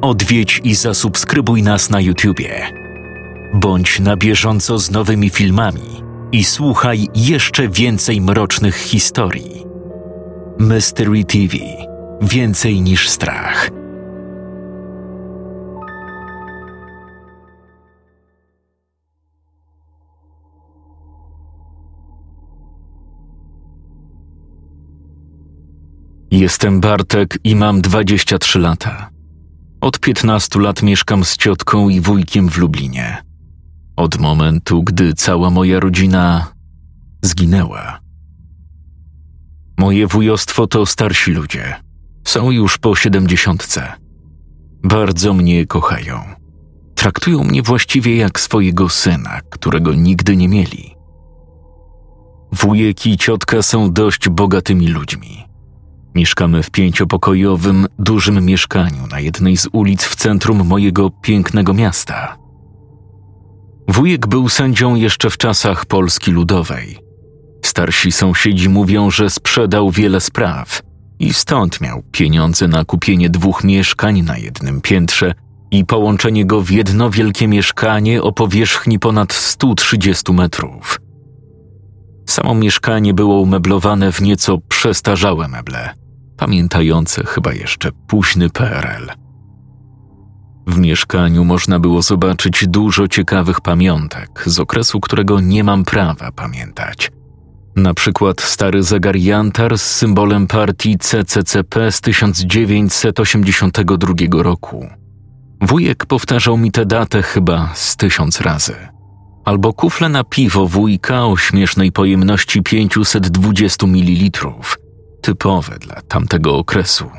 odwiedź i zasubskrybuj nas na YouTubie. Bądź na bieżąco z nowymi filmami i słuchaj jeszcze więcej mrocznych historii. Mystery TV Więcej niż strach. Jestem Bartek i mam 23 lata. Od 15 lat mieszkam z ciotką i wujkiem w Lublinie. Od momentu, gdy cała moja rodzina zginęła. Moje wujostwo to starsi ludzie. Są już po siedemdziesiątce. Bardzo mnie kochają. Traktują mnie właściwie jak swojego syna, którego nigdy nie mieli. Wujek i ciotka są dość bogatymi ludźmi. Mieszkamy w pięciopokojowym, dużym mieszkaniu na jednej z ulic w centrum mojego pięknego miasta. Wujek był sędzią jeszcze w czasach Polski Ludowej. Starsi sąsiedzi mówią, że sprzedał wiele spraw i stąd miał pieniądze na kupienie dwóch mieszkań na jednym piętrze i połączenie go w jedno wielkie mieszkanie o powierzchni ponad 130 metrów. Samo mieszkanie było umeblowane w nieco przestarzałe meble, pamiętające chyba jeszcze późny PRL. W mieszkaniu można było zobaczyć dużo ciekawych pamiątek z okresu, którego nie mam prawa pamiętać. Na przykład stary zegar Jantar z symbolem partii CCCP z 1982 roku. Wujek powtarzał mi tę datę chyba z tysiąc razy. Albo kufle na piwo wujka o śmiesznej pojemności 520 ml, typowe dla tamtego okresu.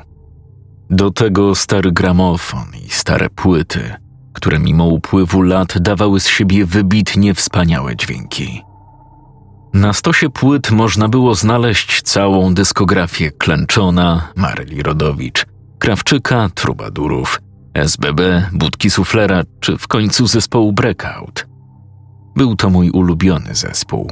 Do tego stary gramofon i stare płyty, które mimo upływu lat dawały z siebie wybitnie wspaniałe dźwięki. Na stosie płyt można było znaleźć całą dyskografię Klęczona, Maryli Rodowicz, Krawczyka, Trubadurów, SBB, Budki Suflera czy w końcu zespołu Breakout. Był to mój ulubiony zespół.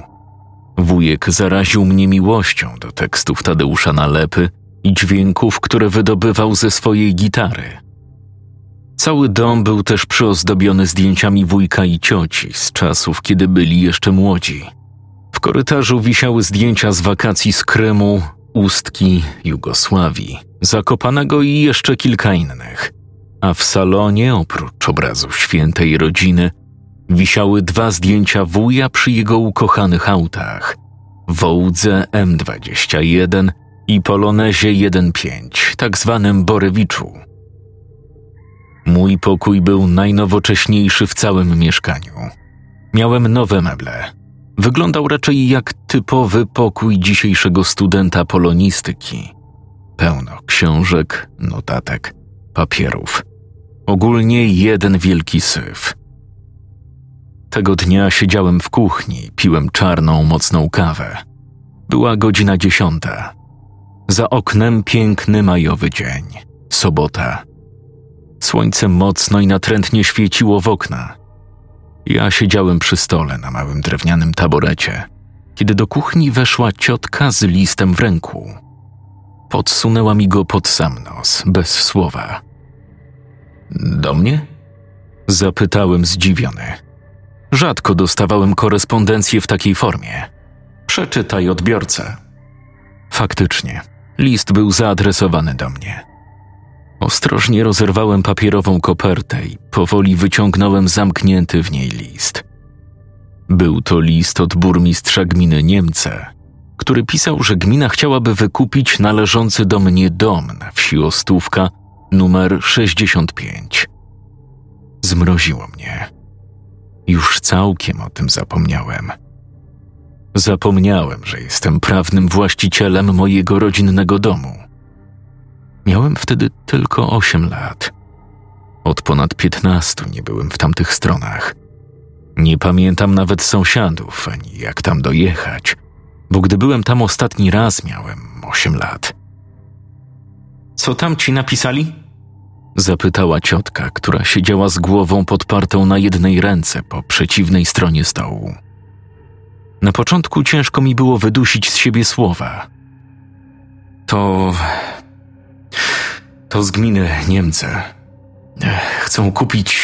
Wujek zaraził mnie miłością do tekstów Tadeusza Nalepy i dźwięków, które wydobywał ze swojej gitary. Cały dom był też przyozdobiony zdjęciami wujka i cioci z czasów, kiedy byli jeszcze młodzi. W korytarzu wisiały zdjęcia z wakacji z Krymu, Ustki, Jugosławii, Zakopanego i jeszcze kilka innych. A w salonie, oprócz obrazu świętej rodziny, wisiały dwa zdjęcia wuja przy jego ukochanych autach Wołdze M21 i Polonezie 1.5, tak zwanym Borewiczu. Mój pokój był najnowocześniejszy w całym mieszkaniu. Miałem nowe meble. Wyglądał raczej jak typowy pokój dzisiejszego studenta polonistyki. Pełno książek, notatek, papierów. Ogólnie jeden wielki syf. Tego dnia siedziałem w kuchni, piłem czarną, mocną kawę. Była godzina dziesiąta. Za oknem piękny majowy dzień, sobota. Słońce mocno i natrętnie świeciło w okna. Ja siedziałem przy stole na małym drewnianym taborecie, kiedy do kuchni weszła ciotka z listem w ręku. Podsunęła mi go pod sam nos, bez słowa. Do mnie? Zapytałem zdziwiony. Rzadko dostawałem korespondencję w takiej formie. Przeczytaj odbiorcę. Faktycznie, list był zaadresowany do mnie. Ostrożnie rozerwałem papierową kopertę i powoli wyciągnąłem zamknięty w niej list. Był to list od burmistrza gminy Niemce, który pisał, że gmina chciałaby wykupić należący do mnie dom na wsi Ostówka numer 65. Zmroziło mnie. Już całkiem o tym zapomniałem. Zapomniałem, że jestem prawnym właścicielem mojego rodzinnego domu. Miałem wtedy tylko osiem lat. Od ponad piętnastu nie byłem w tamtych stronach. Nie pamiętam nawet sąsiadów, ani jak tam dojechać, bo gdy byłem tam ostatni raz, miałem osiem lat. Co tam ci napisali? Zapytała ciotka, która siedziała z głową podpartą na jednej ręce po przeciwnej stronie stołu. Na początku ciężko mi było wydusić z siebie słowa. To to z gminy Niemce. Chcą kupić.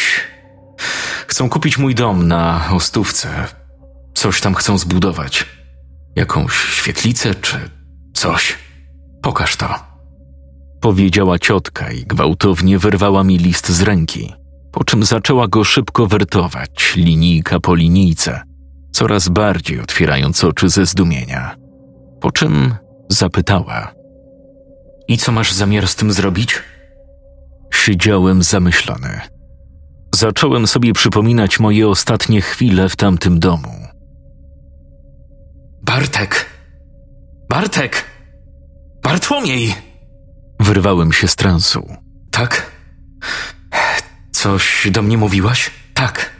Chcą kupić mój dom na Ostówce. Coś tam chcą zbudować. Jakąś świetlicę czy coś. Pokaż to. Powiedziała ciotka i gwałtownie wyrwała mi list z ręki, po czym zaczęła go szybko wertować, linijka po linijce, coraz bardziej otwierając oczy ze zdumienia. Po czym zapytała: I co masz zamiar z tym zrobić? Siedziałem zamyślony. Zacząłem sobie przypominać moje ostatnie chwile w tamtym domu. Bartek! Bartek! Bartłomiej! Wyrwałem się z transu. Tak? Coś do mnie mówiłaś? Tak.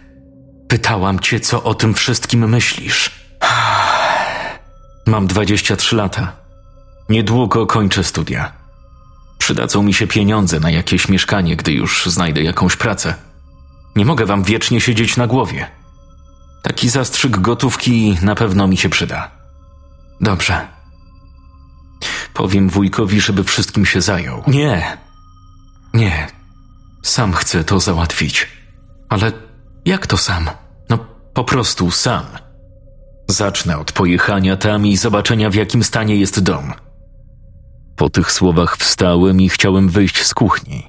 Pytałam cię, co o tym wszystkim myślisz. Mam 23 lata. Niedługo kończę studia. Przydadzą mi się pieniądze na jakieś mieszkanie, gdy już znajdę jakąś pracę. Nie mogę wam wiecznie siedzieć na głowie. Taki zastrzyk gotówki na pewno mi się przyda. Dobrze. Powiem wujkowi, żeby wszystkim się zajął. Nie. Nie. Sam chcę to załatwić. Ale jak to sam? No po prostu sam. Zacznę od pojechania tam i zobaczenia, w jakim stanie jest dom. Po tych słowach wstałem i chciałem wyjść z kuchni,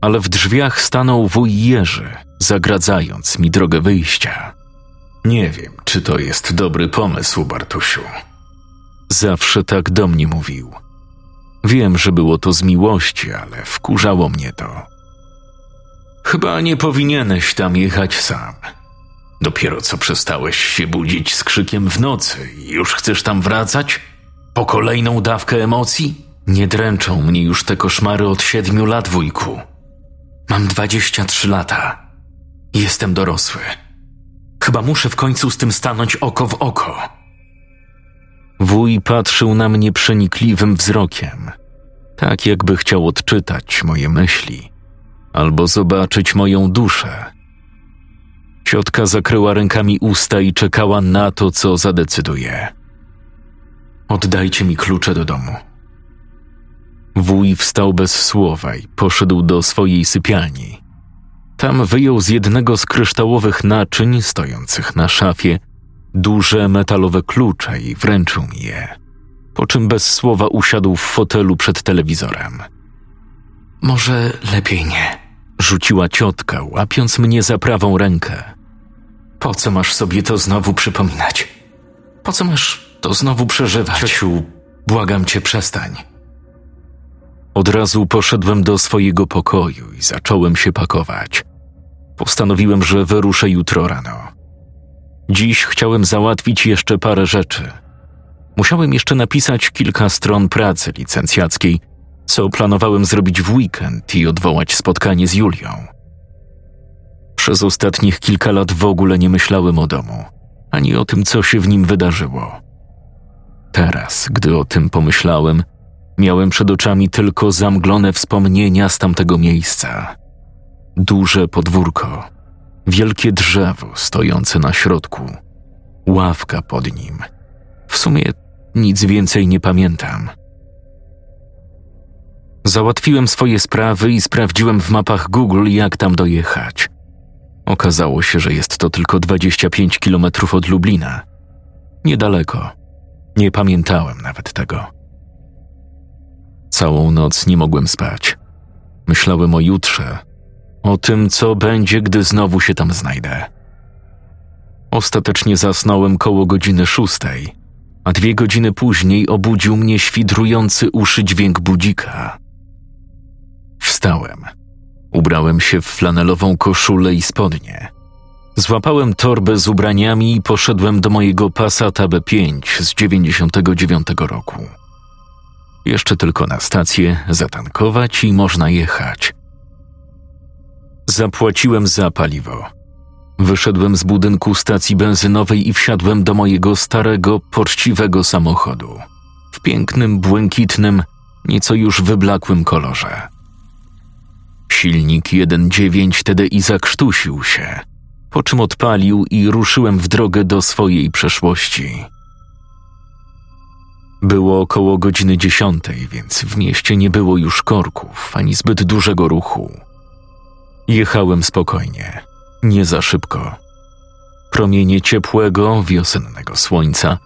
ale w drzwiach stanął wuj Jerzy, zagradzając mi drogę wyjścia. Nie wiem, czy to jest dobry pomysł, Bartusiu. Zawsze tak do mnie mówił. Wiem, że było to z miłości, ale wkurzało mnie to. Chyba nie powinieneś tam jechać sam. Dopiero co przestałeś się budzić z krzykiem w nocy i już chcesz tam wracać? Po kolejną dawkę emocji? Nie dręczą mnie już te koszmary od siedmiu lat, wujku. Mam dwadzieścia trzy lata. Jestem dorosły. Chyba muszę w końcu z tym stanąć oko w oko. Wuj patrzył na mnie przenikliwym wzrokiem, tak jakby chciał odczytać moje myśli albo zobaczyć moją duszę. Ciotka zakryła rękami usta i czekała na to, co zadecyduje. Oddajcie mi klucze do domu. Wuj wstał bez słowa i poszedł do swojej sypialni. Tam wyjął z jednego z kryształowych naczyń stojących na szafie duże metalowe klucze i wręczył mi je, po czym bez słowa usiadł w fotelu przed telewizorem. Może lepiej nie, rzuciła ciotka, łapiąc mnie za prawą rękę. Po co masz sobie to znowu przypominać? Po co masz to znowu przeżywać? Ciociu, błagam cię, przestań. Od razu poszedłem do swojego pokoju i zacząłem się pakować. Postanowiłem, że wyruszę jutro rano. Dziś chciałem załatwić jeszcze parę rzeczy. Musiałem jeszcze napisać kilka stron pracy licencjackiej, co planowałem zrobić w weekend i odwołać spotkanie z Julią. Przez ostatnich kilka lat w ogóle nie myślałem o domu, ani o tym, co się w nim wydarzyło. Teraz, gdy o tym pomyślałem, miałem przed oczami tylko zamglone wspomnienia z tamtego miejsca. Duże podwórko, wielkie drzewo stojące na środku, ławka pod nim. W sumie nic więcej nie pamiętam. Załatwiłem swoje sprawy i sprawdziłem w mapach Google, jak tam dojechać. Okazało się, że jest to tylko 25 kilometrów od Lublina. Niedaleko. Nie pamiętałem nawet tego. Całą noc nie mogłem spać. Myślałem o jutrze, o tym, co będzie, gdy znowu się tam znajdę. Ostatecznie zasnąłem koło godziny szóstej, a dwie godziny później obudził mnie świdrujący uszy dźwięk budzika. Wstałem. Ubrałem się w flanelową koszulę i spodnie. Złapałem torbę z ubraniami i poszedłem do mojego Passata B5 z 99 roku. Jeszcze tylko na stację, zatankować i można jechać. Zapłaciłem za paliwo. Wyszedłem z budynku stacji benzynowej i wsiadłem do mojego starego, poczciwego samochodu. W pięknym, błękitnym, nieco już wyblakłym kolorze. Silnik 1.9 TDI zakrztusił się, po czym odpalił i ruszyłem w drogę do swojej przeszłości. Było około godziny dziesiątej, więc w mieście nie było już korków ani zbyt dużego ruchu. Jechałem spokojnie, nie za szybko. Promienie ciepłego, wiosennego słońca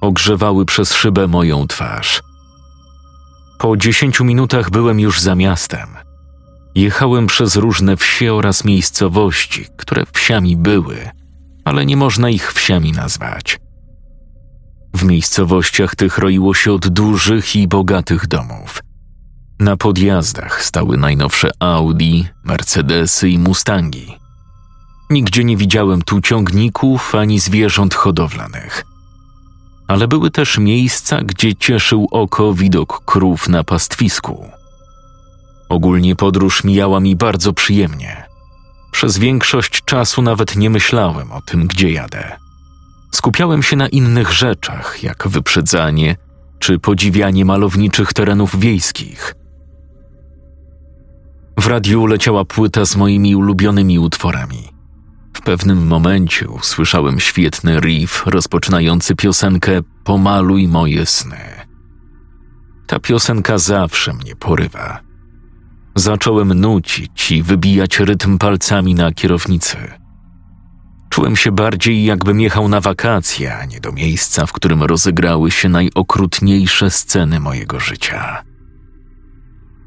ogrzewały przez szybę moją twarz. Po dziesięciu minutach byłem już za miastem. Jechałem przez różne wsie oraz miejscowości, które wsiami były, ale nie można ich wsiami nazwać. W miejscowościach tych roiło się od dużych i bogatych domów. Na podjazdach stały najnowsze Audi, Mercedesy i Mustangi. Nigdzie nie widziałem tu ciągników ani zwierząt hodowlanych. Ale były też miejsca, gdzie cieszył oko widok krów na pastwisku. Ogólnie podróż mijała mi bardzo przyjemnie. Przez większość czasu nawet nie myślałem o tym, gdzie jadę. Skupiałem się na innych rzeczach, jak wyprzedzanie czy podziwianie malowniczych terenów wiejskich. W radiu leciała płyta z moimi ulubionymi utworami. W pewnym momencie usłyszałem świetny riff rozpoczynający piosenkę Pomaluj moje sny. Ta piosenka zawsze mnie porywa. Zacząłem nucić i wybijać rytm palcami na kierownicy. Czułem się bardziej, jakbym jechał na wakacje, a nie do miejsca, w którym rozegrały się najokrutniejsze sceny mojego życia.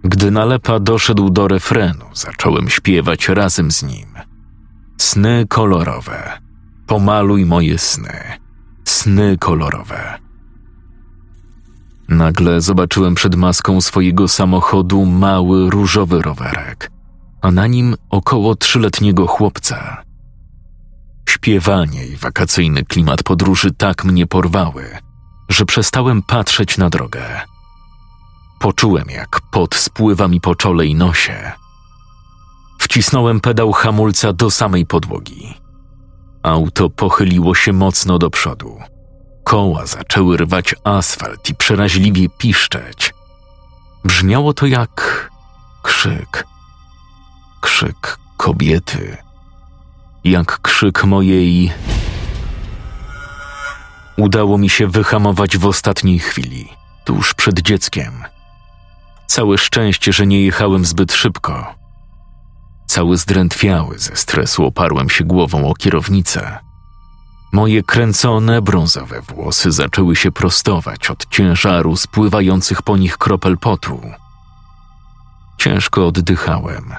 Gdy nalepa doszedł do refrenu, zacząłem śpiewać razem z nim. Sny kolorowe. Pomaluj moje sny. Sny kolorowe. Nagle zobaczyłem przed maską swojego samochodu mały różowy rowerek, a na nim około trzyletniego chłopca. Śpiewanie i wakacyjny klimat podróży tak mnie porwały, że przestałem patrzeć na drogę. Poczułem, jak pot spływa mi po czole i nosie. Wcisnąłem pedał hamulca do samej podłogi. Auto pochyliło się mocno do przodu. Koła zaczęły rwać asfalt i przeraźliwie piszczeć. Brzmiało to jak krzyk. Krzyk kobiety. Jak krzyk mojej. Udało mi się wyhamować w ostatniej chwili, tuż przed dzieckiem. Całe szczęście, że nie jechałem zbyt szybko. Cały zdrętwiały ze stresu oparłem się głową o kierownicę. Moje kręcone, brązowe włosy zaczęły się prostować od ciężaru spływających po nich kropel potu. Ciężko oddychałem.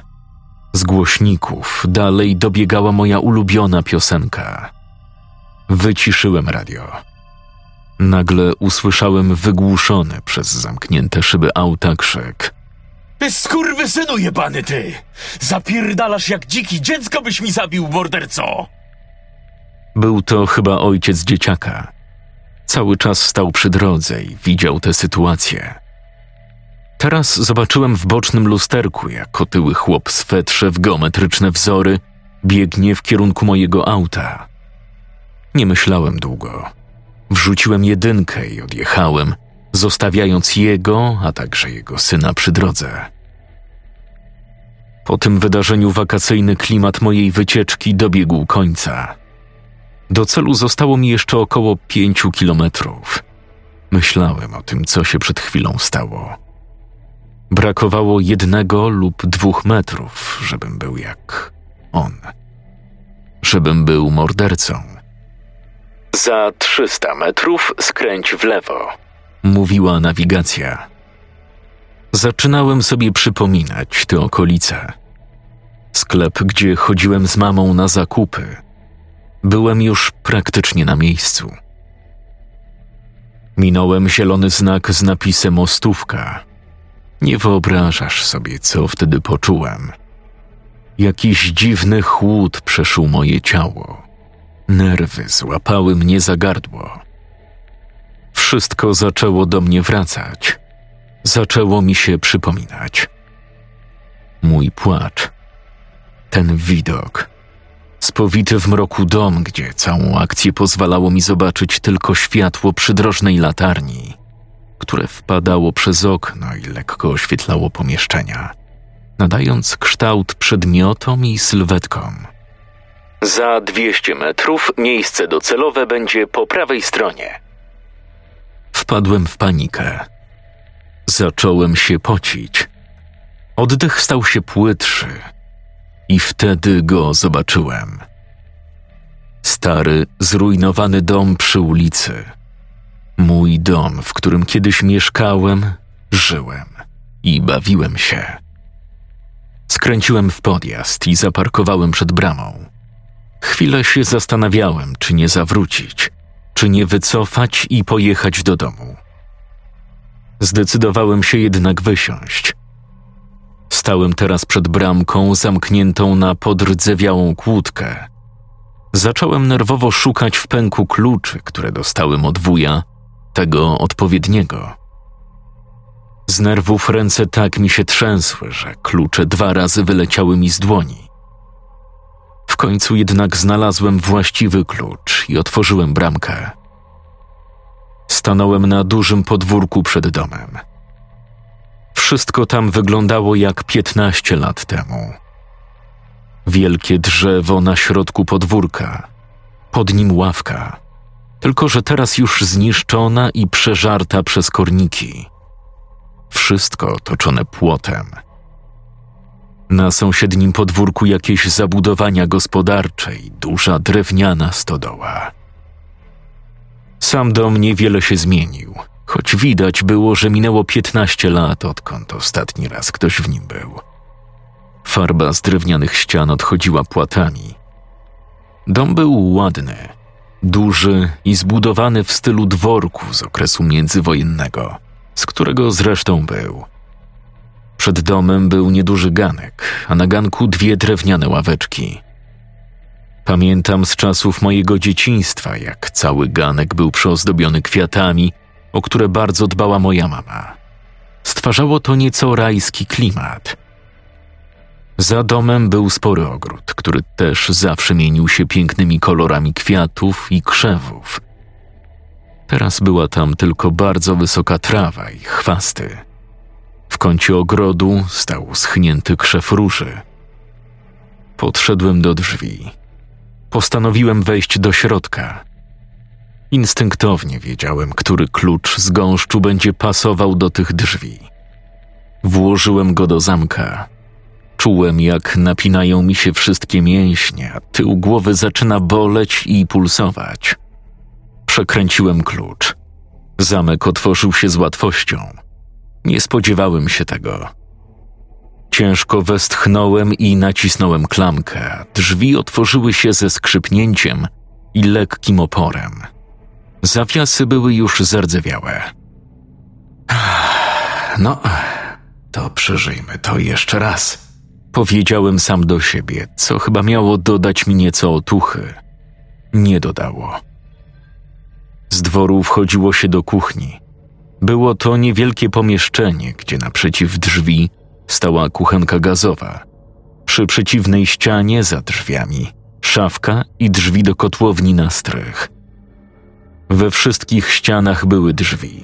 Z głośników dalej dobiegała moja ulubiona piosenka. Wyciszyłem radio. Nagle usłyszałem wygłuszony przez zamknięte szyby auta krzyk. Skurwysynu jebany ty! Zapierdalasz jak dziki, dziecko byś mi zabił, morderco! Był to chyba ojciec dzieciaka. Cały czas stał przy drodze i widział tę sytuację. Teraz zobaczyłem w bocznym lusterku, jak otyły chłop swetrze w geometryczne wzory biegnie w kierunku mojego auta. Nie myślałem długo. Wrzuciłem jedynkę i odjechałem, zostawiając jego, a także jego syna przy drodze. Po tym wydarzeniu wakacyjny klimat mojej wycieczki dobiegł końca. Do celu zostało mi jeszcze około pięciu kilometrów. Myślałem o tym, co się przed chwilą stało. Brakowało jednego lub dwóch metrów, żebym był jak on. Żebym był mordercą. Za trzysta metrów skręć w lewo, mówiła nawigacja. Zaczynałem sobie przypominać te okolice. Sklep, gdzie chodziłem z mamą na zakupy. Byłem już praktycznie na miejscu. Minąłem zielony znak z napisem Ostówka. Nie wyobrażasz sobie, co wtedy poczułem. Jakiś dziwny chłód przeszył moje ciało. Nerwy złapały mnie za gardło. Wszystko zaczęło do mnie wracać. Zaczęło mi się przypominać. Mój płacz, ten widok, spowity w mroku dom, gdzie całą akcję pozwalało mi zobaczyć tylko światło przydrożnej latarni, które wpadało przez okno i lekko oświetlało pomieszczenia, nadając kształt przedmiotom i sylwetkom. Za 200 metrów miejsce docelowe będzie po prawej stronie. Wpadłem w panikę. Zacząłem się pocić. Oddech stał się płytszy. I wtedy go zobaczyłem. Stary, zrujnowany dom przy ulicy. Mój dom, w którym kiedyś mieszkałem, żyłem i bawiłem się. Skręciłem w podjazd i zaparkowałem przed bramą. Chwilę się zastanawiałem, czy nie zawrócić, czy nie wycofać i pojechać do domu. Zdecydowałem się jednak wysiąść. Stałem teraz przed bramką zamkniętą na podrdzewiałą kłódkę. Zacząłem nerwowo szukać w pęku kluczy, które dostałem od wuja, tego odpowiedniego. Z nerwów ręce tak mi się trzęsły, że klucze dwa razy wyleciały mi z dłoni. W końcu jednak znalazłem właściwy klucz i otworzyłem bramkę. Stanąłem na dużym podwórku przed domem. Wszystko tam wyglądało jak piętnaście lat temu. Wielkie drzewo na środku podwórka, pod nim ławka, tylko że teraz już zniszczona i przeżarta przez korniki. Wszystko otoczone płotem. Na sąsiednim podwórku jakieś zabudowania gospodarcze i duża drewniana stodoła. Sam dom niewiele się zmienił, choć widać było, że minęło 15 lat, odkąd ostatni raz ktoś w nim był. Farba z drewnianych ścian odchodziła płatami. Dom był ładny, duży i zbudowany w stylu dworku z okresu międzywojennego, z którego zresztą był. Przed domem był nieduży ganek, a na ganku dwie drewniane ławeczki. Pamiętam z czasów mojego dzieciństwa, jak cały ganek był przyozdobiony kwiatami, o które bardzo dbała moja mama. Stwarzało to nieco rajski klimat. Za domem był spory ogród, który też zawsze mienił się pięknymi kolorami kwiatów i krzewów. Teraz była tam tylko bardzo wysoka trawa i chwasty. Kącie ogrodu stał schnięty krzew róży. Podszedłem do drzwi. Postanowiłem wejść do środka. Instynktownie wiedziałem, który klucz z gąszczu będzie pasował do tych drzwi. Włożyłem go do zamka. Czułem, jak napinają mi się wszystkie mięśnie, a tył głowy zaczyna boleć i pulsować. Przekręciłem klucz. Zamek otworzył się z łatwością. Nie spodziewałem się tego. Ciężko westchnąłem i nacisnąłem klamkę. Drzwi otworzyły się ze skrzypnięciem i lekkim oporem. Zawiasy były już zardzewiałe. No, to przeżyjmy to jeszcze raz. Powiedziałem sam do siebie, co chyba miało dodać mi nieco otuchy. Nie dodało. Z dworu wchodziło się do kuchni. Było to niewielkie pomieszczenie, gdzie naprzeciw drzwi stała kuchenka gazowa. Przy przeciwnej ścianie za drzwiami szafka i drzwi do kotłowni na strych. We wszystkich ścianach były drzwi.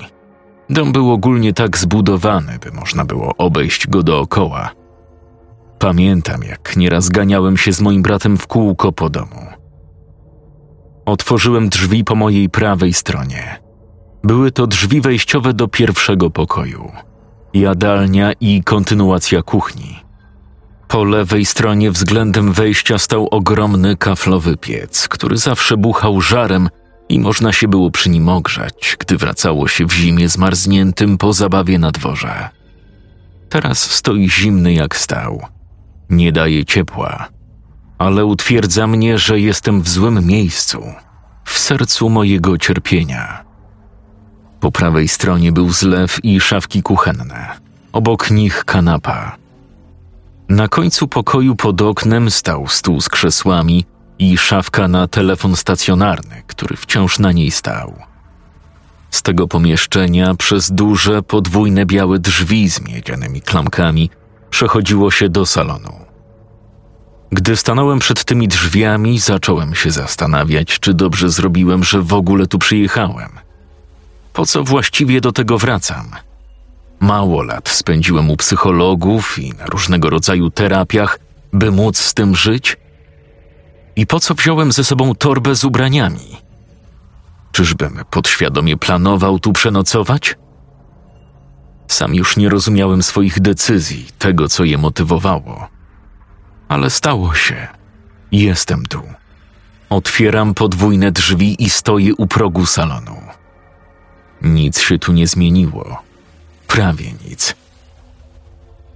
Dom był ogólnie tak zbudowany, by można było obejść go dookoła. Pamiętam, jak nieraz ganiałem się z moim bratem w kółko po domu. Otworzyłem drzwi po mojej prawej stronie. Były to drzwi wejściowe do pierwszego pokoju, jadalnia i kontynuacja kuchni. Po lewej stronie względem wejścia stał ogromny kaflowy piec, który zawsze buchał żarem i można się było przy nim ogrzać, gdy wracało się w zimie zmarzniętym po zabawie na dworze. Teraz stoi zimny jak stał. Nie daje ciepła, ale utwierdza mnie, że jestem w złym miejscu, w sercu mojego cierpienia. Po prawej stronie był zlew i szafki kuchenne, obok nich kanapa. Na końcu pokoju pod oknem stał stół z krzesłami i szafka na telefon stacjonarny, który wciąż na niej stał. Z tego pomieszczenia przez duże, podwójne białe drzwi z miedzianymi klamkami przechodziło się do salonu. Gdy stanąłem przed tymi drzwiami, zacząłem się zastanawiać, czy dobrze zrobiłem, że w ogóle tu przyjechałem. Po co właściwie do tego wracam? Mało lat spędziłem u psychologów i na różnego rodzaju terapiach, by móc z tym żyć? I po co wziąłem ze sobą torbę z ubraniami? Czyżbym podświadomie planował tu przenocować? Sam już nie rozumiałem swoich decyzji, tego co je motywowało. Ale stało się. Jestem tu. Otwieram podwójne drzwi i stoję u progu salonu. Nic się tu nie zmieniło. Prawie nic.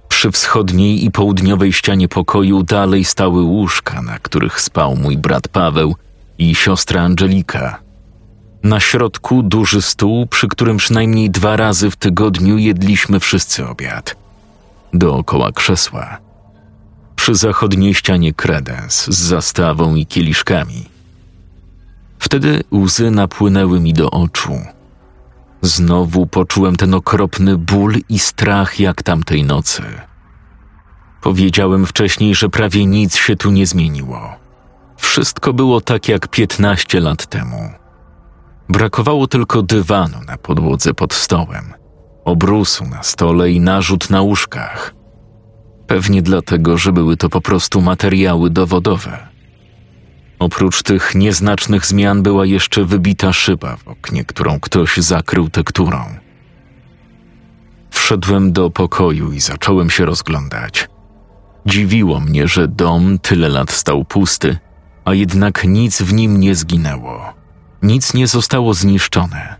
Przy wschodniej i południowej ścianie pokoju dalej stały łóżka, na których spał mój brat Paweł i siostra Angelika. Na środku duży stół, przy którym przynajmniej dwa razy w tygodniu jedliśmy wszyscy obiad. Dookoła krzesła. Przy zachodniej ścianie kredens z zastawą i kieliszkami. Wtedy łzy napłynęły mi do oczu. Znowu poczułem ten okropny ból i strach jak tamtej nocy. Powiedziałem wcześniej, że prawie nic się tu nie zmieniło. Wszystko było tak jak piętnaście lat temu. Brakowało tylko dywanu na podłodze pod stołem, obrusu na stole i narzut na łóżkach. Pewnie dlatego, że były to po prostu materiały dowodowe. Oprócz tych nieznacznych zmian była jeszcze wybita szyba w oknie, którą ktoś zakrył tekturą. Wszedłem do pokoju i zacząłem się rozglądać. Dziwiło mnie, że dom tyle lat stał pusty, a jednak nic w nim nie zginęło. Nic nie zostało zniszczone.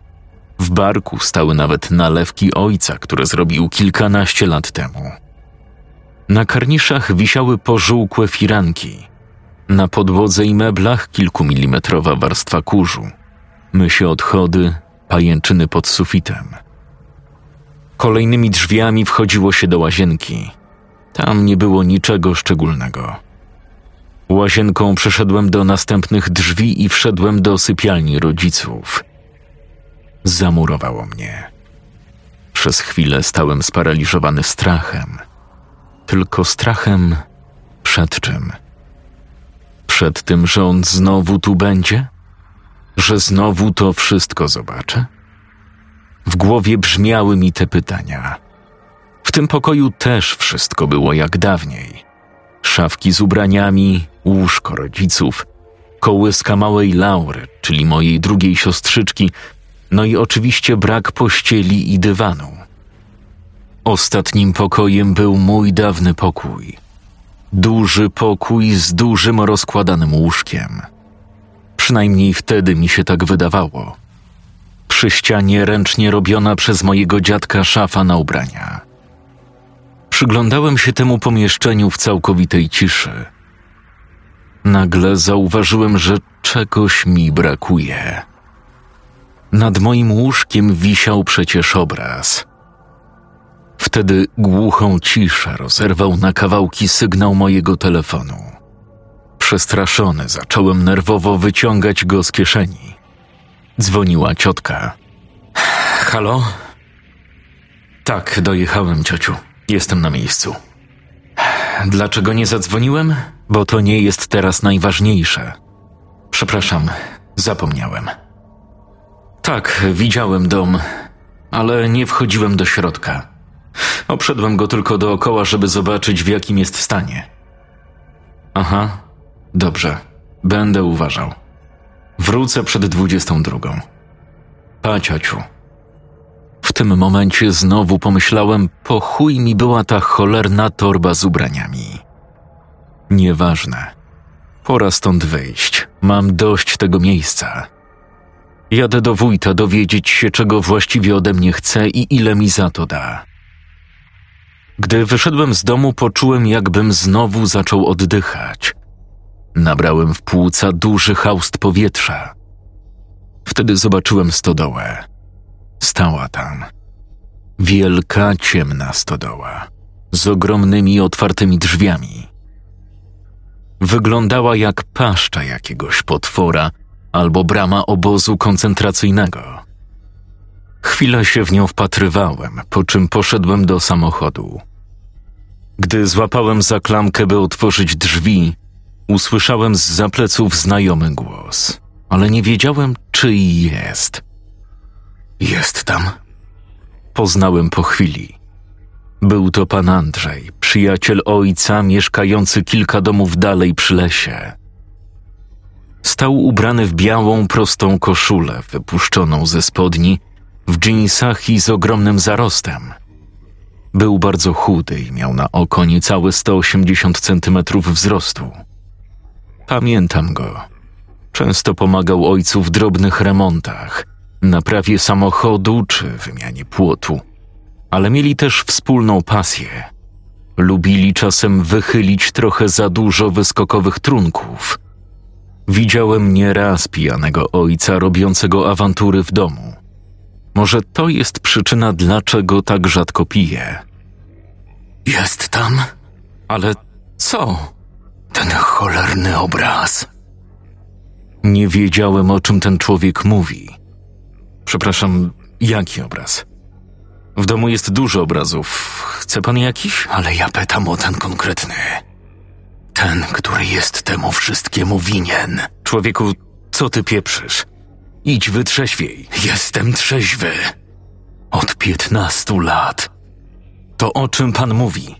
W barku stały nawet nalewki ojca, które zrobił kilkanaście lat temu. Na karniszach wisiały pożółkłe firanki. Na podłodze i meblach kilkumilimetrowa warstwa kurzu. Mysie odchody, pajęczyny pod sufitem. Kolejnymi drzwiami wchodziło się do łazienki. Tam nie było niczego szczególnego. Łazienką przeszedłem do następnych drzwi i wszedłem do sypialni rodziców. Zamurowało mnie. Przez chwilę stałem sparaliżowany strachem. Tylko strachem przed czym? Przed tym, że on znowu tu będzie? Że znowu to wszystko zobaczę? W głowie brzmiały mi te pytania. W tym pokoju też wszystko było jak dawniej. Szafki z ubraniami, łóżko rodziców, kołyska małej Laury, czyli mojej drugiej siostrzyczki, no i oczywiście brak pościeli i dywanu. Ostatnim pokojem był mój dawny pokój. Duży pokój z dużym rozkładanym łóżkiem. Przynajmniej wtedy mi się tak wydawało. Przy ścianie ręcznie robiona przez mojego dziadka szafa na ubrania. Przyglądałem się temu pomieszczeniu w całkowitej ciszy. Nagle zauważyłem, że czegoś mi brakuje. Nad moim łóżkiem wisiał przecież obraz. Wtedy głuchą ciszę rozerwał na kawałki sygnał mojego telefonu. Przestraszony zacząłem nerwowo wyciągać go z kieszeni. Dzwoniła ciotka. Halo? Tak, dojechałem, ciociu. Jestem na miejscu. Dlaczego nie zadzwoniłem? Bo to nie jest teraz najważniejsze. Przepraszam, zapomniałem. Tak, widziałem dom, ale nie wchodziłem do środka. Obszedłem go tylko dookoła, żeby zobaczyć, w jakim jest stanie. Aha, dobrze, będę uważał. Wrócę przed dwudziestą drugą. Pa. W tym momencie znowu pomyślałem, po chuj mi była ta cholerna torba z ubraniami. Nieważne. Pora stąd wyjść. Mam dość tego miejsca. Jadę do wójta dowiedzieć się, czego właściwie ode mnie chce i ile mi za to da. Gdy wyszedłem z domu, poczułem, jakbym znowu zaczął oddychać. Nabrałem w płuca duży haust powietrza. Wtedy zobaczyłem stodołę. Stała tam. Wielka, ciemna stodoła, z ogromnymi, otwartymi drzwiami. Wyglądała jak paszcza jakiegoś potwora albo brama obozu koncentracyjnego. Chwilę się w nią wpatrywałem, po czym poszedłem do samochodu. Gdy złapałem za klamkę, by otworzyć drzwi, usłyszałem z zapleców znajomy głos, ale nie wiedziałem, czyj jest. Jest tam. Poznałem po chwili. Był to pan Andrzej, przyjaciel ojca, mieszkający kilka domów dalej przy lesie. Stał ubrany w białą, prostą koszulę, wypuszczoną ze spodni, w dżinsach i z ogromnym zarostem. Był bardzo chudy i miał na oko niecałe 180 centymetrów wzrostu. Pamiętam go. Często pomagał ojcu w drobnych remontach, naprawie samochodu czy wymianie płotu, ale mieli też wspólną pasję. Lubili czasem wychylić trochę za dużo wyskokowych trunków. Widziałem nieraz pijanego ojca robiącego awantury w domu. Może to jest przyczyna, dlaczego tak rzadko pije. Jest tam Ale co? ten cholerny obraz. Nie wiedziałem, o czym ten człowiek mówi. Przepraszam, jaki obraz? W domu jest dużo obrazów. Chce pan jakiś? Ale ja pytam o ten konkretny. Ten, który jest temu wszystkiemu winien. Człowieku, co ty pieprzysz? Idź wytrzeźwiej. Jestem trzeźwy. Od piętnastu lat. To o czym pan mówi?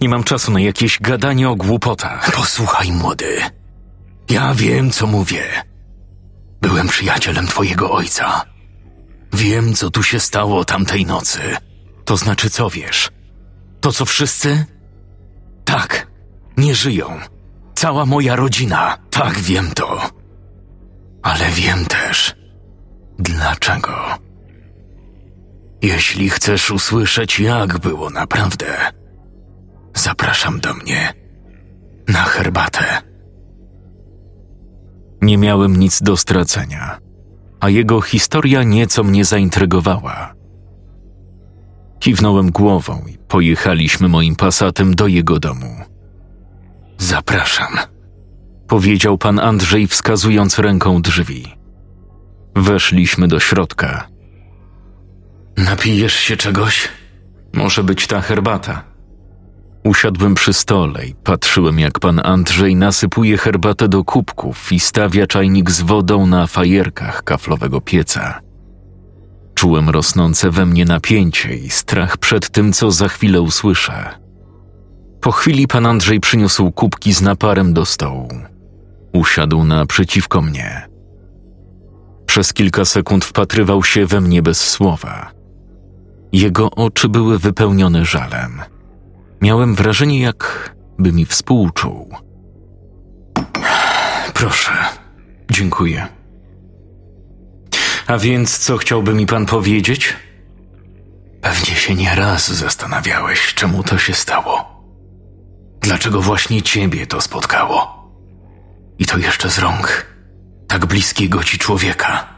Nie mam czasu na jakieś gadanie o głupotach. Posłuchaj, młody. Ja wiem, co mówię. Byłem przyjacielem twojego ojca. Wiem, co tu się stało tamtej nocy. To znaczy co wiesz? To co wszyscy? Tak, nie żyją. Cała moja rodzina. Tak, wiem to. Ale wiem też, dlaczego. Jeśli chcesz usłyszeć, jak było naprawdę, zapraszam do mnie na herbatę. Nie miałem nic do stracenia, a jego historia nieco mnie zaintrygowała. Kiwnąłem głową i pojechaliśmy moim pasatem do jego domu. Zapraszam. Powiedział pan Andrzej, wskazując ręką drzwi. Weszliśmy do środka. Napijesz się czegoś? Może być ta herbata. Usiadłem przy stole i patrzyłem, jak pan Andrzej nasypuje herbatę do kubków i stawia czajnik z wodą na fajerkach kaflowego pieca. Czułem rosnące we mnie napięcie i strach przed tym, co za chwilę usłyszę. Po chwili pan Andrzej przyniósł kubki z naparem do stołu. Usiadł naprzeciwko mnie. Przez kilka sekund wpatrywał się we mnie bez słowa. Jego oczy były wypełnione żalem. Miałem wrażenie, jakby mi współczuł. Proszę. Dziękuję. A więc co chciałby mi pan powiedzieć? Pewnie się nieraz zastanawiałeś, czemu to się stało. Dlaczego właśnie ciebie to spotkało? I to jeszcze z rąk tak bliskiego ci człowieka.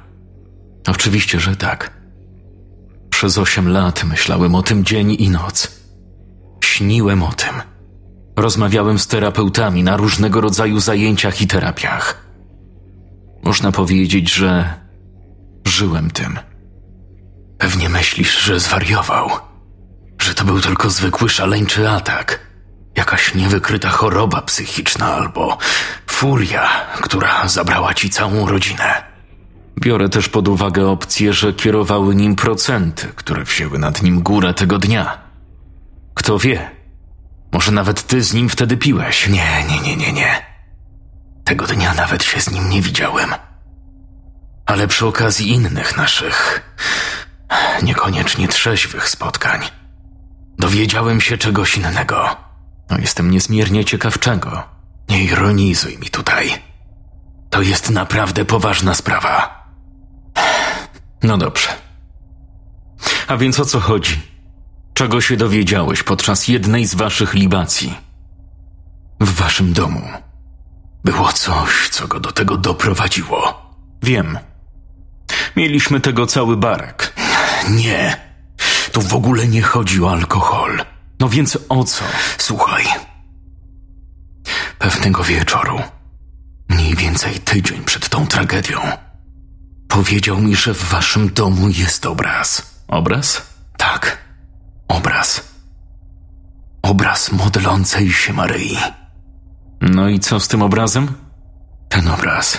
Oczywiście, że tak. Przez osiem lat myślałem o tym dzień i noc. Śniłem o tym. Rozmawiałem z terapeutami na różnego rodzaju zajęciach i terapiach. Można powiedzieć, że żyłem tym. Pewnie myślisz, że zwariował, że to był tylko zwykły szaleńczy atak, jakaś niewykryta choroba psychiczna albo furia, która zabrała ci całą rodzinę. Biorę też pod uwagę opcję, że kierowały nim procenty, które wzięły nad nim górę tego dnia. Kto wie? Może nawet ty z nim wtedy piłeś. Nie, nie, nie, nie, nie. Tego dnia nawet się z nim nie widziałem. Ale przy okazji innych naszych, niekoniecznie trzeźwych spotkań, dowiedziałem się czegoś innego. No, jestem niezmiernie ciekaw czego. Nie ironizuj mi tutaj. To jest naprawdę poważna sprawa. No dobrze. A więc o co chodzi? Czego się dowiedziałeś podczas jednej z waszych libacji? W waszym domu było coś, co go do tego doprowadziło. Wiem. Mieliśmy tego cały barek. Nie, tu w ogóle nie chodzi o alkohol. No więc o co? Słuchaj. Pewnego wieczoru, mniej więcej tydzień przed tą tragedią, powiedział mi, że w waszym domu jest obraz. Obraz? Tak, obraz. Obraz modlącej się Maryi. No i co z tym obrazem? Ten obraz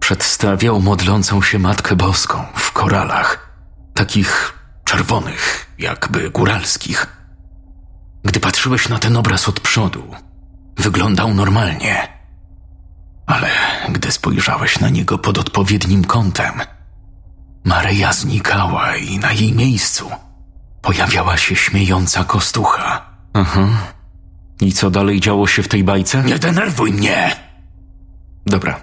przedstawiał modlącą się Matkę Boską w koralach, takich czerwonych, jakby góralskich. Gdy patrzyłeś na ten obraz od przodu, wyglądał normalnie. Ale gdy spojrzałeś na niego pod odpowiednim kątem, Maryja znikała i na jej miejscu pojawiała się śmiejąca kostucha. Aha. I co dalej działo się w tej bajce? Nie denerwuj mnie! Dobra.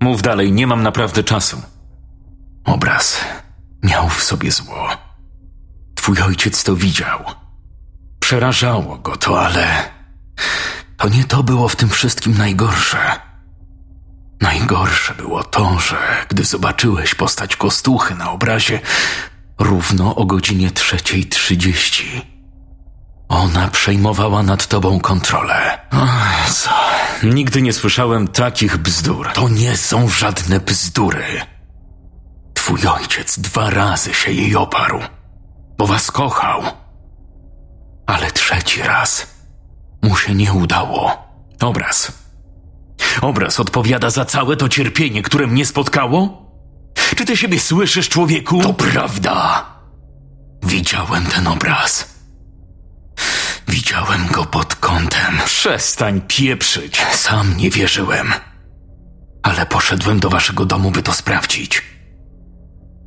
Mów dalej, nie mam naprawdę czasu. Obraz miał w sobie zło. Twój ojciec to widział. Przerażało go to, ale to nie to było w tym wszystkim najgorsze. Najgorsze było to, że gdy zobaczyłeś postać kostuchy na obrazie równo o godzinie trzeciej trzydzieści, ona przejmowała nad tobą kontrolę. Ach, co? Nigdy nie słyszałem takich bzdur. To nie są żadne bzdury. Twój ojciec dwa razy się jej oparł, bo was kochał. Ale trzeci raz mu się nie udało. Obraz. Obraz odpowiada za całe to cierpienie, które mnie spotkało? Czy ty siebie słyszysz, człowieku? To prawda. Widziałem ten obraz. Widziałem go pod kątem. Przestań pieprzyć. Sam nie wierzyłem. Ale poszedłem do waszego domu, by to sprawdzić.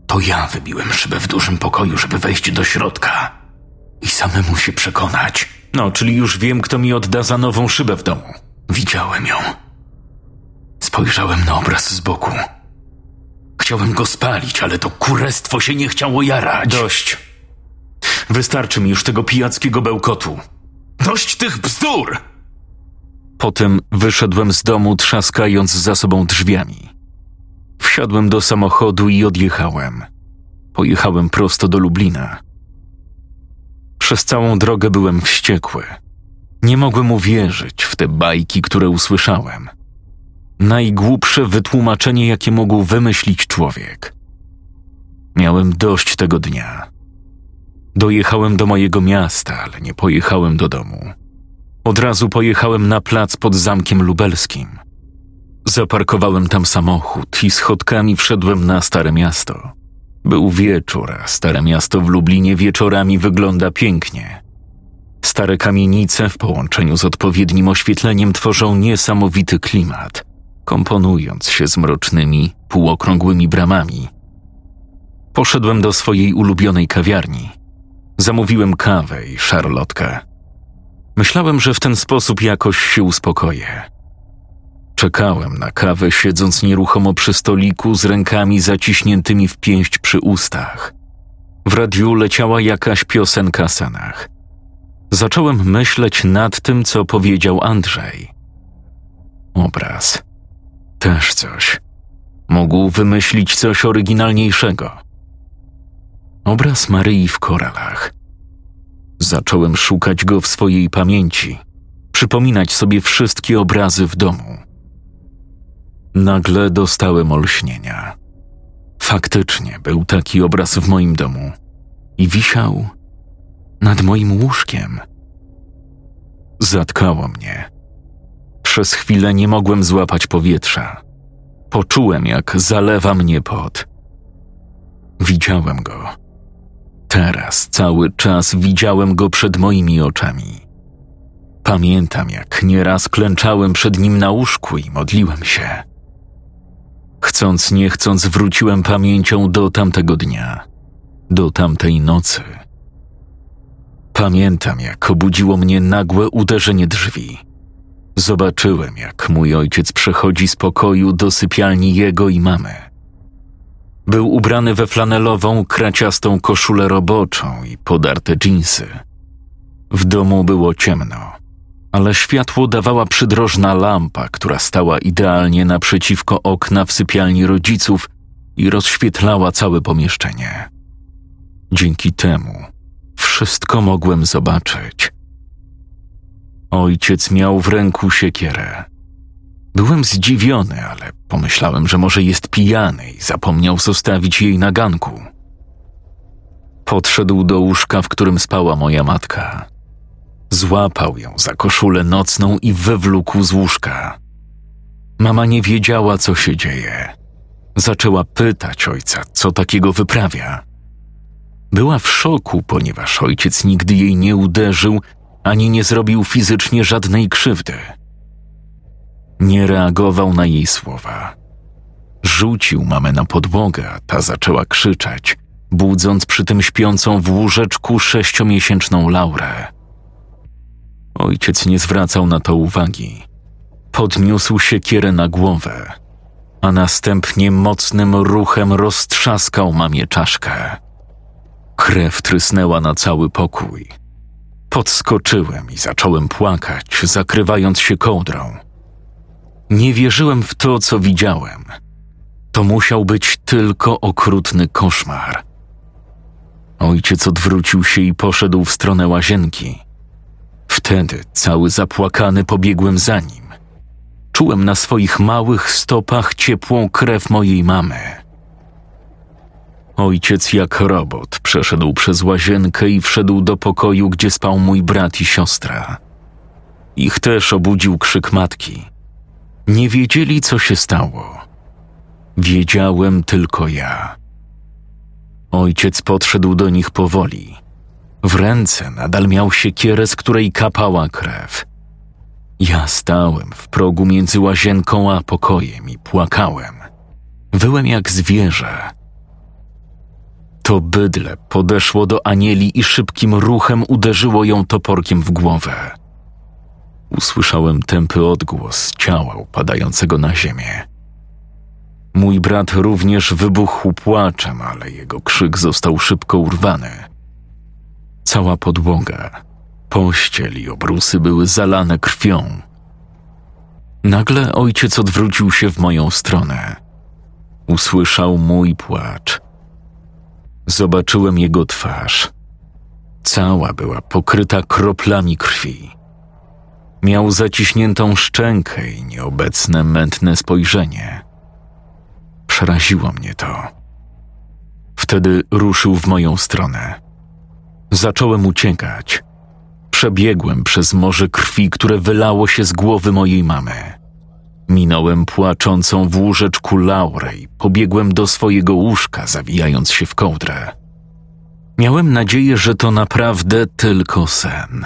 To ja wybiłem szybę w dużym pokoju, żeby wejść do środka i samemu się przekonać. No, czyli już wiem, kto mi odda za nową szybę w domu. Widziałem ją. Spojrzałem na obraz z boku. Chciałem go spalić, ale to kurestwo się nie chciało jarać. Dość. Wystarczy mi już tego pijackiego bełkotu. Dość tych bzdur! Potem wyszedłem z domu, trzaskając za sobą drzwiami. Wsiadłem do samochodu i odjechałem. Pojechałem prosto do Lublina. Przez całą drogę byłem wściekły. Nie mogłem uwierzyć w te bajki, które usłyszałem. Najgłupsze wytłumaczenie, jakie mógł wymyślić człowiek. Miałem dość tego dnia. Dojechałem do mojego miasta, ale nie pojechałem do domu. Od razu pojechałem na plac pod zamkiem lubelskim. Zaparkowałem tam samochód i schodkami wszedłem na Stare Miasto. Był wieczór, a Stare Miasto w Lublinie wieczorami wygląda pięknie. Stare kamienice w połączeniu z odpowiednim oświetleniem tworzą niesamowity klimat, komponując się z mrocznymi, półokrągłymi bramami. Poszedłem do swojej ulubionej kawiarni. Zamówiłem kawę i szarlotkę. Myślałem, że w ten sposób jakoś się uspokoję. Czekałem na kawę, siedząc nieruchomo przy stoliku z rękami zaciśniętymi w pięść przy ustach. W radiu leciała jakaś piosenka Sanach. Zacząłem myśleć nad tym, co powiedział Andrzej. Obraz. Też coś. Mógł wymyślić coś oryginalniejszego. Obraz Maryi w koralach. Zacząłem szukać go w swojej pamięci, przypominać sobie wszystkie obrazy w domu. Nagle dostałem olśnienia. Faktycznie był taki obraz w moim domu i wisiał nad moim łóżkiem. Zatkało mnie. Przez chwilę nie mogłem złapać powietrza. Poczułem, jak zalewa mnie pot. Widziałem go. Teraz cały czas widziałem go przed moimi oczami. Pamiętam, jak nieraz klęczałem przed nim na łóżku i modliłem się. Chcąc, nie chcąc, wróciłem pamięcią do tamtego dnia, do tamtej nocy. Pamiętam, jak obudziło mnie nagłe uderzenie drzwi. Zobaczyłem, jak mój ojciec przechodzi z pokoju do sypialni jego i mamy. Był ubrany we flanelową, kraciastą koszulę roboczą i podarte dżinsy. W domu było ciemno, ale światło dawała przydrożna lampa, która stała idealnie naprzeciwko okna w sypialni rodziców i rozświetlała całe pomieszczenie. Dzięki temu wszystko mogłem zobaczyć. Ojciec miał w ręku siekierę. Byłem zdziwiony, ale pomyślałem, że może jest pijany i zapomniał zostawić jej na ganku. Podszedł do łóżka, w którym spała moja matka. Złapał ją za koszulę nocną i wywlókł z łóżka. Mama nie wiedziała, co się dzieje. Zaczęła pytać ojca, co takiego wyprawia. Była w szoku, ponieważ ojciec nigdy jej nie uderzył ani nie zrobił fizycznie żadnej krzywdy. Nie reagował na jej słowa. Rzucił mamę na podłogę, a ta zaczęła krzyczeć, budząc przy tym śpiącą w łóżeczku sześciomiesięczną Laurę. Ojciec nie zwracał na to uwagi. Podniósł siekierę na głowę, a następnie mocnym ruchem roztrzaskał mamie czaszkę. Krew trysnęła na cały pokój. Podskoczyłem i zacząłem płakać, zakrywając się kołdrą. Nie wierzyłem w to, co widziałem. To musiał być tylko okrutny koszmar. Ojciec odwrócił się i poszedł w stronę łazienki. Wtedy, cały zapłakany, pobiegłem za nim. Czułem na swoich małych stopach ciepłą krew mojej mamy. Ojciec jak robot przeszedł przez łazienkę i wszedł do pokoju, gdzie spał mój brat i siostra. Ich też obudził krzyk matki. Nie wiedzieli, co się stało. Wiedziałem tylko ja. Ojciec podszedł do nich powoli. W ręce nadal miał siekierę, z której kapała krew. Ja stałem w progu między łazienką a pokojem i płakałem. Byłem jak zwierzę. To bydle podeszło do Anieli i szybkim ruchem uderzyło ją toporkiem w głowę. Usłyszałem tępy odgłos ciała upadającego na ziemię. Mój brat również wybuchł płaczem, ale jego krzyk został szybko urwany. Cała podłoga, pościel i obrusy były zalane krwią. Nagle ojciec odwrócił się w moją stronę. Usłyszał mój płacz. Zobaczyłem jego twarz. Cała była pokryta kroplami krwi. Miał zaciśniętą szczękę i nieobecne mętne spojrzenie. Przeraziło mnie to. Wtedy ruszył w moją stronę. Zacząłem uciekać. Przebiegłem przez morze krwi, które wylało się z głowy mojej mamy. Minąłem płaczącą w łóżeczku Laurę i pobiegłem do swojego łóżka, zawijając się w kołdrę. Miałem nadzieję, że to naprawdę tylko sen.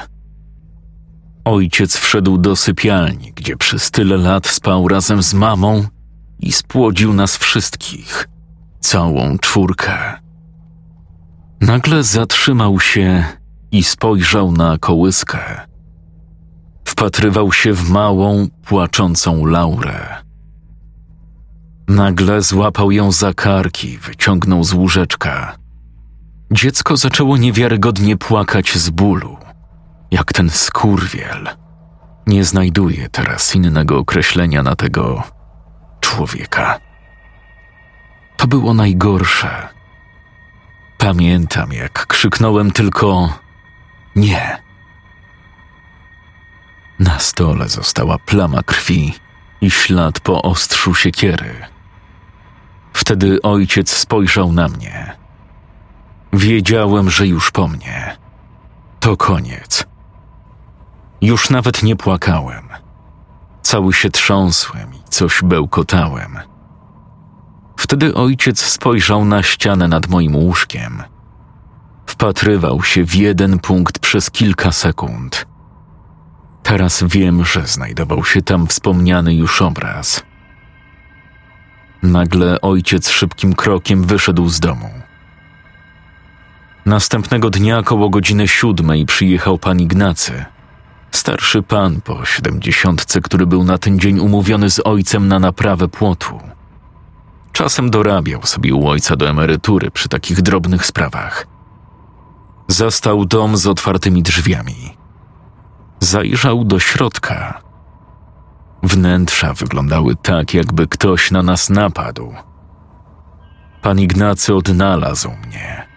Ojciec wszedł do sypialni, gdzie przez tyle lat spał razem z mamą i spłodził nas wszystkich, całą czwórkę. Nagle zatrzymał się i spojrzał na kołyskę. Wpatrywał się w małą, płaczącą Laurę. Nagle złapał ją za karki, wyciągnął z łóżeczka. Dziecko zaczęło niewiarygodnie płakać z bólu, jak ten skurwiel. Nie znajduję teraz innego określenia na tego człowieka. To było najgorsze. Pamiętam, jak krzyknąłem tylko nie. Na stole została plama krwi i ślad po ostrzu siekiery. Wtedy ojciec spojrzał na mnie. Wiedziałem, że już po mnie. To koniec. Już nawet nie płakałem. Cały się trząsłem i coś bełkotałem. Wtedy ojciec spojrzał na ścianę nad moim łóżkiem. Wpatrywał się w jeden punkt przez kilka sekund. Teraz wiem, że znajdował się tam wspomniany już obraz. Nagle ojciec szybkim krokiem wyszedł z domu. Następnego dnia koło godziny siódmej przyjechał pan Ignacy – Starszy pan po siedemdziesiątce, który był na ten dzień umówiony z ojcem na naprawę płotu. Czasem dorabiał sobie u ojca do emerytury przy takich drobnych sprawach. Zastał dom z otwartymi drzwiami. Zajrzał do środka. Wnętrza wyglądały tak, jakby ktoś na nas napadł. Pan Ignacy odnalazł mnie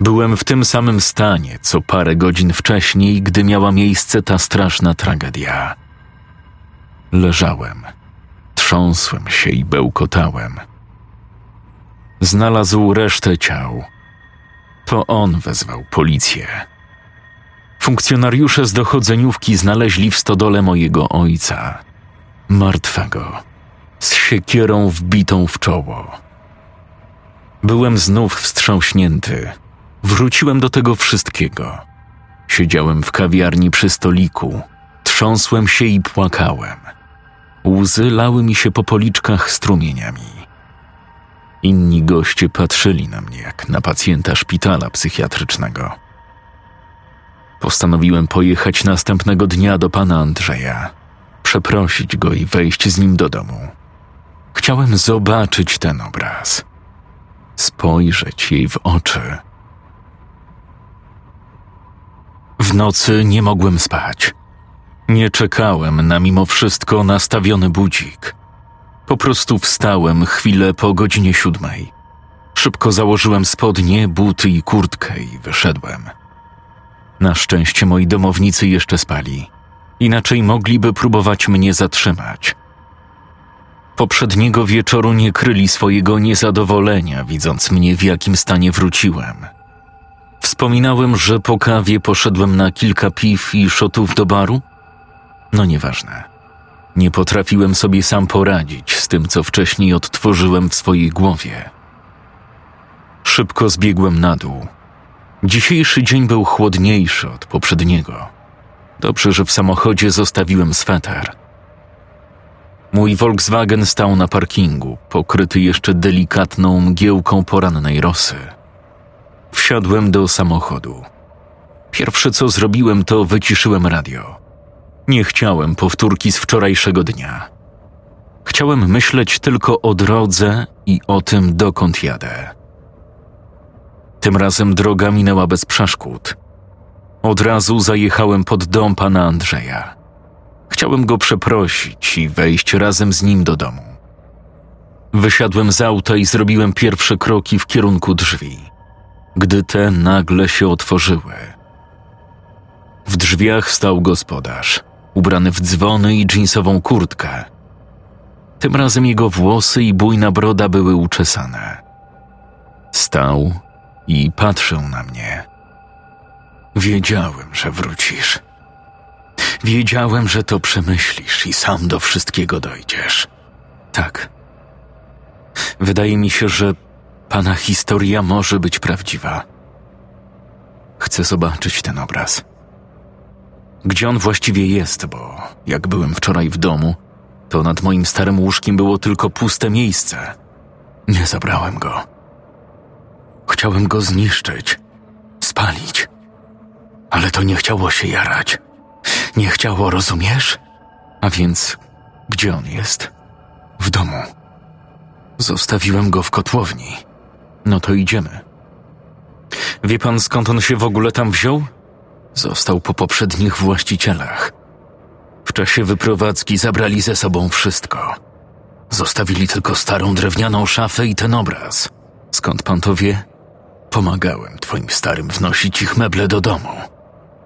Byłem w tym samym stanie, co parę godzin wcześniej, gdy miała miejsce ta straszna tragedia. Leżałem, trząsłem się i bełkotałem. Znalazł resztę ciał. To on wezwał policję. Funkcjonariusze z dochodzeniówki znaleźli w stodole mojego ojca, martwego, z siekierą wbitą w czoło. Byłem znów wstrząśnięty Wróciłem do tego wszystkiego. Siedziałem w kawiarni przy stoliku, trząsłem się i płakałem. Łzy lały mi się po policzkach strumieniami. Inni goście patrzyli na mnie jak na pacjenta szpitala psychiatrycznego. Postanowiłem pojechać następnego dnia do pana Andrzeja, przeprosić go i wejść z nim do domu. Chciałem zobaczyć ten obraz, spojrzeć jej w oczy. W nocy nie mogłem spać. Nie czekałem na mimo wszystko nastawiony budzik. Po prostu wstałem chwilę po godzinie siódmej. Szybko założyłem spodnie, buty i kurtkę i wyszedłem. Na szczęście moi domownicy jeszcze spali. Inaczej mogliby próbować mnie zatrzymać. Poprzedniego wieczoru nie kryli swojego niezadowolenia, widząc mnie w jakim stanie wróciłem. Wspominałem, że po kawie poszedłem na kilka piw i szotów do baru? No nieważne. Nie potrafiłem sobie sam poradzić z tym, co wcześniej odtworzyłem w swojej głowie. Szybko zbiegłem na dół. Dzisiejszy dzień był chłodniejszy od poprzedniego. Dobrze, że w samochodzie zostawiłem sweter. Mój Volkswagen stał na parkingu, pokryty jeszcze delikatną mgiełką porannej rosy. Wsiadłem do samochodu. Pierwsze co zrobiłem, to wyciszyłem radio. Nie chciałem powtórki z wczorajszego dnia. Chciałem myśleć tylko o drodze i o tym, dokąd jadę. Tym razem droga minęła bez przeszkód. Od razu zajechałem pod dom pana Andrzeja. Chciałem go przeprosić i wejść razem z nim do domu. Wysiadłem z auta i zrobiłem pierwsze kroki w kierunku drzwi, gdy te nagle się otworzyły. W drzwiach stał gospodarz, ubrany w dzwony i dżinsową kurtkę. Tym razem jego włosy i bujna broda były uczesane. Stał i patrzył na mnie. Wiedziałem, że wrócisz. Wiedziałem, że to przemyślisz i sam do wszystkiego dojdziesz. Tak. Wydaje mi się, że pana historia może być prawdziwa. Chcę zobaczyć ten obraz. Gdzie on właściwie jest, bo jak byłem wczoraj w domu, to nad moim starym łóżkiem było tylko puste miejsce. Nie zabrałem go. Chciałem go zniszczyć, spalić. Ale to nie chciało się jarać. Nie chciało, rozumiesz? A więc gdzie on jest? W domu. Zostawiłem go w kotłowni. No to idziemy. Wie pan skąd on się w ogóle tam wziął? Został po poprzednich właścicielach. W czasie wyprowadzki zabrali ze sobą wszystko. Zostawili tylko starą drewnianą szafę i ten obraz. Skąd pan to wie? Pomagałem twoim starym wnosić ich meble do domu.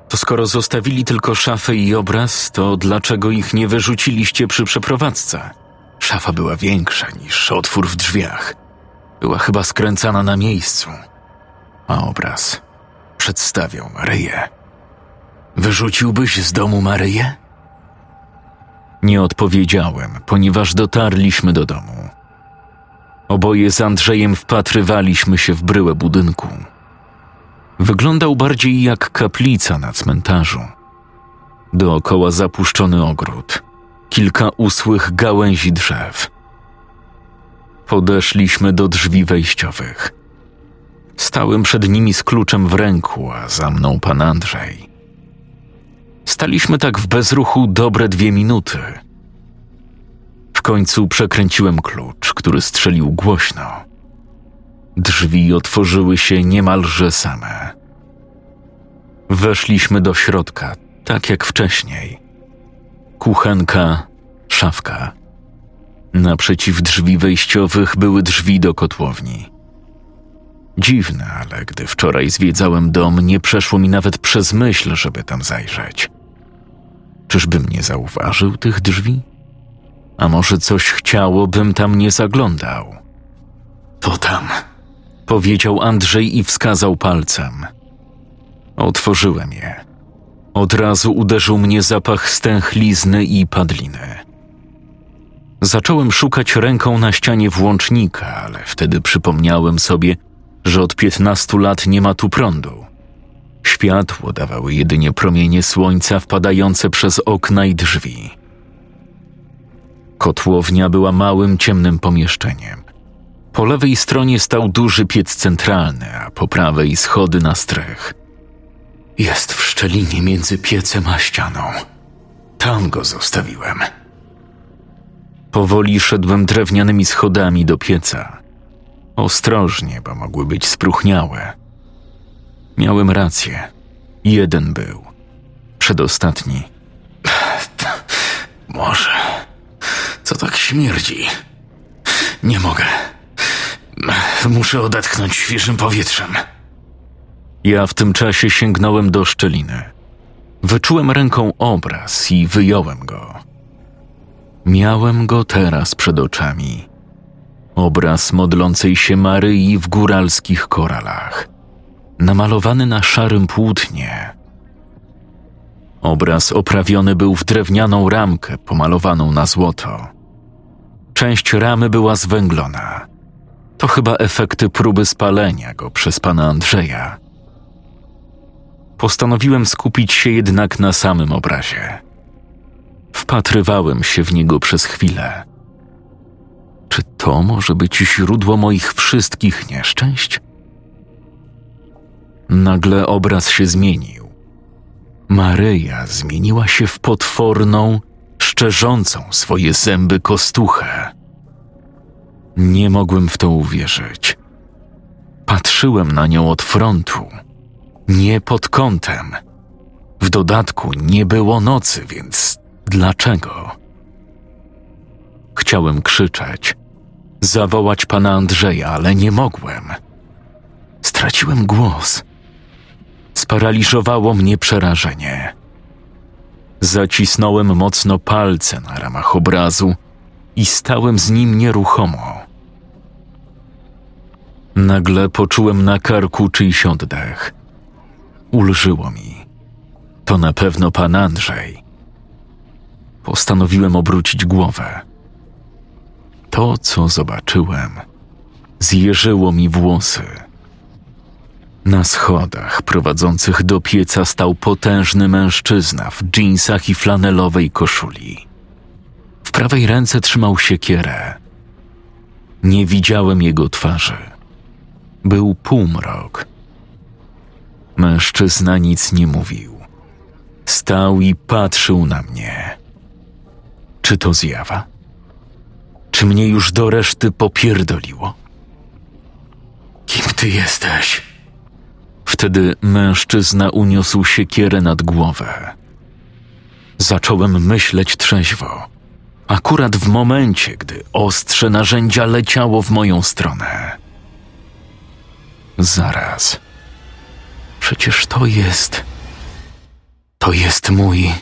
To skoro zostawili tylko szafę i obraz, to dlaczego ich nie wyrzuciliście przy przeprowadzce? Szafa była większa niż otwór w drzwiach. Była chyba skręcana na miejscu. A obraz przedstawiał Maryję. Wyrzuciłbyś z domu Maryję? Nie odpowiedziałem, ponieważ dotarliśmy do domu. Oboje z Andrzejem wpatrywaliśmy się w bryłę budynku. Wyglądał bardziej jak kaplica na cmentarzu. Dookoła zapuszczony ogród, kilka usłych gałęzi drzew. Podeszliśmy do drzwi wejściowych. Stałem przed nimi z kluczem w ręku, a za mną pan Andrzej. Staliśmy tak w bezruchu dobre dwie minuty. W końcu przekręciłem klucz, który strzelił głośno. Drzwi otworzyły się niemalże same. Weszliśmy do środka, tak jak wcześniej. Kuchenka, szafka. Naprzeciw drzwi wejściowych były drzwi do kotłowni. Dziwne, ale gdy wczoraj zwiedzałem dom, nie przeszło mi nawet przez myśl, żeby tam zajrzeć. Czyżbym nie zauważył tych drzwi? A może coś chciało, bym tam nie zaglądał? To tam, powiedział Andrzej i wskazał palcem. Otworzyłem je. Od razu uderzył mnie zapach stęchlizny i padliny. Zacząłem szukać ręką na ścianie włącznika, ale wtedy przypomniałem sobie, że od piętnastu lat nie ma tu prądu. Światło dawały jedynie promienie słońca wpadające przez okna i drzwi. Kotłownia była małym, ciemnym pomieszczeniem. Po lewej stronie stał duży piec centralny, a po prawej schody na strych. Jest w szczelinie między piecem a ścianą. Tam go zostawiłem. Powoli szedłem drewnianymi schodami do pieca. Ostrożnie, bo mogły być spróchniałe. Miałem rację. Jeden był. Przedostatni. Może. Co tak śmierdzi? Nie mogę. Muszę odetchnąć świeżym powietrzem. Ja w tym czasie sięgnąłem do szczeliny. Wyczułem ręką obraz i wyjąłem go. Miałem go teraz przed oczami. Obraz modlącej się Maryi w góralskich koralach, namalowany na szarym płótnie. Obraz oprawiony był w drewnianą ramkę pomalowaną na złoto. Część ramy była zwęglona. To chyba efekty próby spalenia go przez pana Andrzeja. Postanowiłem skupić się jednak na samym obrazie. Wpatrywałem się w niego przez chwilę. Czy to może być źródło moich wszystkich nieszczęść? Nagle obraz się zmienił. Maryja zmieniła się w potworną, szczerzącą swoje zęby kostuchę. Nie mogłem w to uwierzyć. Patrzyłem na nią od frontu, nie pod kątem. W dodatku nie było nocy, więc dlaczego? Chciałem krzyczeć, zawołać pana Andrzeja, ale nie mogłem. Straciłem głos. Sparaliżowało mnie przerażenie. Zacisnąłem mocno palce na ramach obrazu i stałem z nim nieruchomo. Nagle poczułem na karku czyjś oddech. Ulżyło mi. To na pewno pan Andrzej. Postanowiłem obrócić głowę. To, co zobaczyłem, zjeżyło mi włosy. Na schodach prowadzących do pieca stał potężny mężczyzna w dżinsach i flanelowej koszuli. W prawej ręce trzymał siekierę. Nie widziałem jego twarzy. Był półmrok. Mężczyzna nic nie mówił. Stał i patrzył na mnie. Czy to zjawa? Czy mnie już do reszty popierdoliło? Kim ty jesteś? Wtedy mężczyzna uniósł siekierę nad głowę. Zacząłem myśleć trzeźwo, akurat w momencie, gdy ostrze narzędzia leciało w moją stronę. Zaraz. Przecież to jest. To jest mój.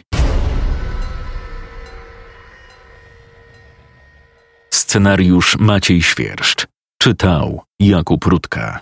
Scenariusz Maciej Świerszcz. Czytał Jakub Rutka.